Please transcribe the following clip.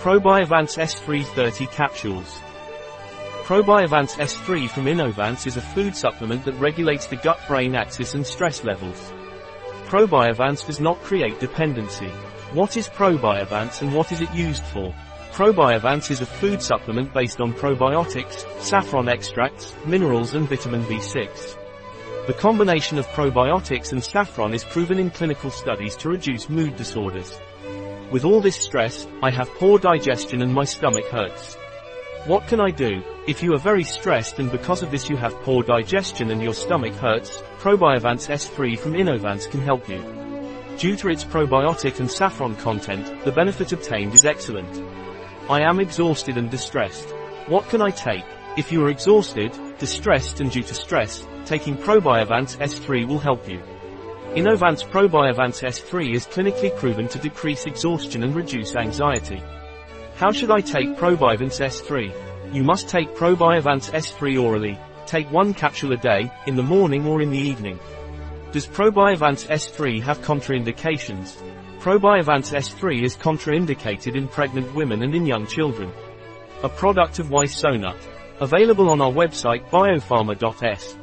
Probiovance S3 30 capsules. Probiovance S3 from Inovance is a food supplement that regulates the gut-brain axis and stress levels. Probiovance does not create dependency. What is Probiovance and what is it used for? Probiovance is a food supplement based on probiotics, saffron extracts, minerals and vitamin B6. The combination of probiotics and saffron is proven in clinical studies to reduce mood disorders. With all this stress, I have poor digestion and my stomach hurts. What can I do? If you are very stressed and because of this you have poor digestion and your stomach hurts, Probiovance S3 from Inovance can help you. Due to its probiotic and saffron content, the benefit obtained is excellent. I am exhausted and distressed. What can I take? If you are exhausted, distressed and due to stress, taking Probiovance S3 will help you. Inovance Probiovance S3 is clinically proven to decrease exhaustion and reduce anxiety. How should I take Probiovance S3? You must take Probiovance S3 orally. Take one capsule a day, in the morning or in the evening. Does Probiovance S3 have contraindications? Probiovance S3 is contraindicated in pregnant women and in young children. A product of Ysonut. Available on our website biopharma.s.